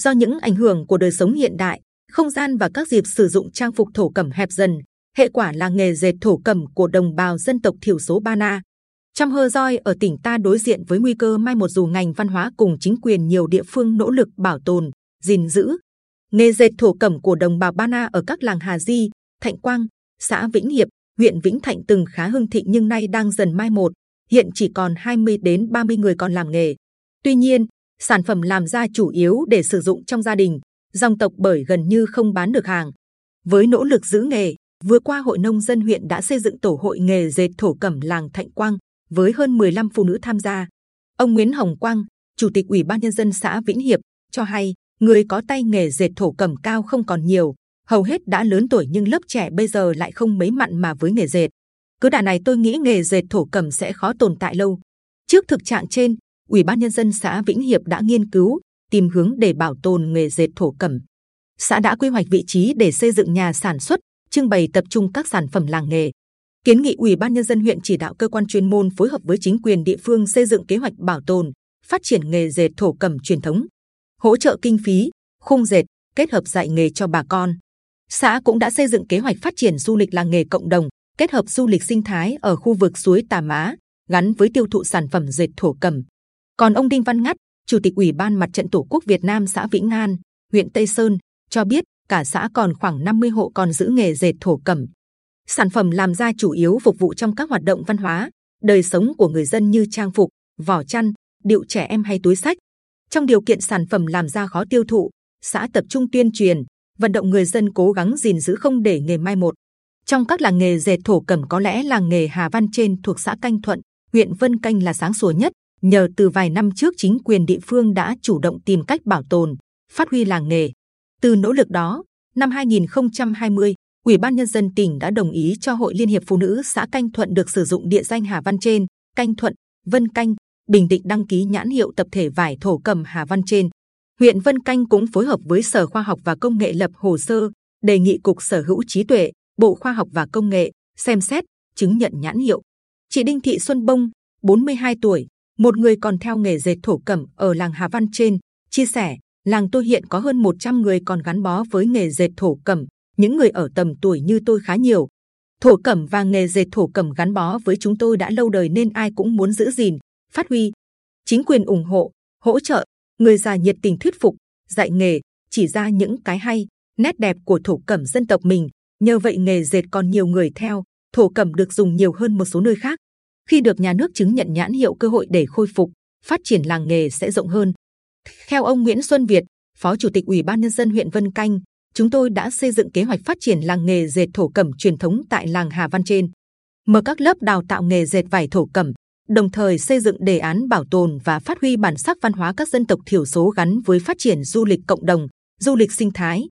Do những ảnh hưởng của đời sống hiện đại, không gian và các dịp sử dụng trang phục thổ cẩm hẹp dần, hệ quả là nghề dệt thổ cẩm của đồng bào dân tộc thiểu số Ba Na. Trăm hơ roi ở tỉnh ta đối diện với nguy cơ mai một dù ngành văn hóa cùng chính quyền nhiều địa phương nỗ lực bảo tồn, gìn giữ. Nghề dệt thổ cẩm của đồng bào Ba Na ở các làng Hà Di, Thạnh Quang, xã Vĩnh Hiệp, huyện Vĩnh Thạnh từng khá hưng thịnh nhưng nay đang dần mai một. Hiện chỉ còn 20 đến 30 người còn làm nghề. Tuy nhiên, sản phẩm làm ra chủ yếu để sử dụng trong gia đình, dòng tộc bởi gần như không bán được hàng. Với nỗ lực giữ nghề, vừa qua hội nông dân huyện đã xây dựng tổ hội nghề dệt thổ cẩm làng Thạnh Quang với hơn 15 phụ nữ tham gia. Ông Nguyễn Hồng Quang, chủ tịch ủy ban nhân dân xã Vĩnh Hiệp cho hay, người có tay nghề dệt thổ cẩm cao không còn nhiều, hầu hết đã lớn tuổi nhưng lớp trẻ bây giờ lại không mấy mặn mà với nghề dệt. Cứ đà này tôi nghĩ nghề dệt thổ cẩm sẽ khó tồn tại lâu. Trước thực trạng trên, ủy ban nhân dân xã Vĩnh Hiệp đã nghiên cứu tìm hướng để bảo tồn nghề dệt thổ cẩm. Xã đã quy hoạch vị trí để xây dựng nhà sản xuất, trưng bày tập trung các sản phẩm làng nghề. Kiến nghị ủy ban nhân dân huyện chỉ đạo cơ quan chuyên môn phối hợp với chính quyền địa phương xây dựng kế hoạch bảo tồn, phát triển nghề dệt thổ cẩm truyền thống, hỗ trợ kinh phí, khung dệt, kết hợp dạy nghề cho bà con. Xã cũng đã xây dựng kế hoạch phát triển du lịch làng nghề cộng đồng, kết hợp du lịch sinh thái ở khu vực suối Tà Má, gắn với tiêu thụ sản phẩm dệt thổ cẩm. Còn ông Đinh Văn Ngắt, Chủ tịch Ủy ban Mặt trận Tổ quốc Việt Nam xã Vĩnh An, huyện Tây Sơn cho biết cả xã còn khoảng 50 hộ còn giữ nghề dệt thổ cẩm. Sản phẩm làm ra chủ yếu phục vụ trong các hoạt động văn hóa, đời sống của người dân như trang phục, vỏ chăn, điệu trẻ em hay túi sách. Trong điều kiện sản phẩm làm ra khó tiêu thụ, xã tập trung tuyên truyền, vận động người dân cố gắng gìn giữ không để nghề mai một. Trong các làng nghề dệt thổ cẩm có lẽ làng nghề Hà Văn trên thuộc xã Canh Thuận, huyện Vân Canh là sáng sủa nhất. Nhờ từ vài năm trước chính quyền địa phương đã chủ động tìm cách bảo tồn, phát huy làng nghề. Từ nỗ lực đó, năm 2020, Ủy ban nhân dân tỉnh đã đồng ý cho Hội Liên hiệp Phụ nữ xã Canh Thuận được sử dụng địa danh Hà Văn trên, Canh Thuận, Vân Canh, Bình Định đăng ký nhãn hiệu tập thể vải thổ cẩm Hà Văn trên. Huyện Vân Canh cũng phối hợp với Sở Khoa học và Công nghệ lập hồ sơ, đề nghị Cục Sở hữu trí tuệ, Bộ Khoa học và Công nghệ xem xét chứng nhận nhãn hiệu. Chị Đinh Thị Xuân Bông, 42 tuổi, một người còn theo nghề dệt thổ cẩm ở làng Hà Văn trên chia sẻ, làng tôi hiện có hơn 100 người còn gắn bó với nghề dệt thổ cẩm. Những người ở tầm tuổi như tôi khá nhiều. Thổ cẩm và nghề dệt thổ cẩm gắn bó với chúng tôi đã lâu đời nên ai cũng muốn giữ gìn, phát huy. Chính quyền ủng hộ, hỗ trợ, người già nhiệt tình thuyết phục, dạy nghề, chỉ ra những cái hay, nét đẹp của thổ cẩm dân tộc mình. Nhờ vậy nghề dệt còn nhiều người theo, thổ cẩm được dùng nhiều hơn một số nơi khác. Khi được nhà nước chứng nhận nhãn hiệu cơ hội để khôi phục, phát triển làng nghề sẽ rộng hơn. Theo ông Nguyễn Xuân Việt, Phó Chủ tịch Ủy ban nhân dân huyện Vân Canh, chúng tôi đã xây dựng kế hoạch phát triển làng nghề dệt thổ cẩm truyền thống tại làng Hà Văn trên, mở các lớp đào tạo nghề dệt vải thổ cẩm, đồng thời xây dựng đề án bảo tồn và phát huy bản sắc văn hóa các dân tộc thiểu số gắn với phát triển du lịch cộng đồng, du lịch sinh thái,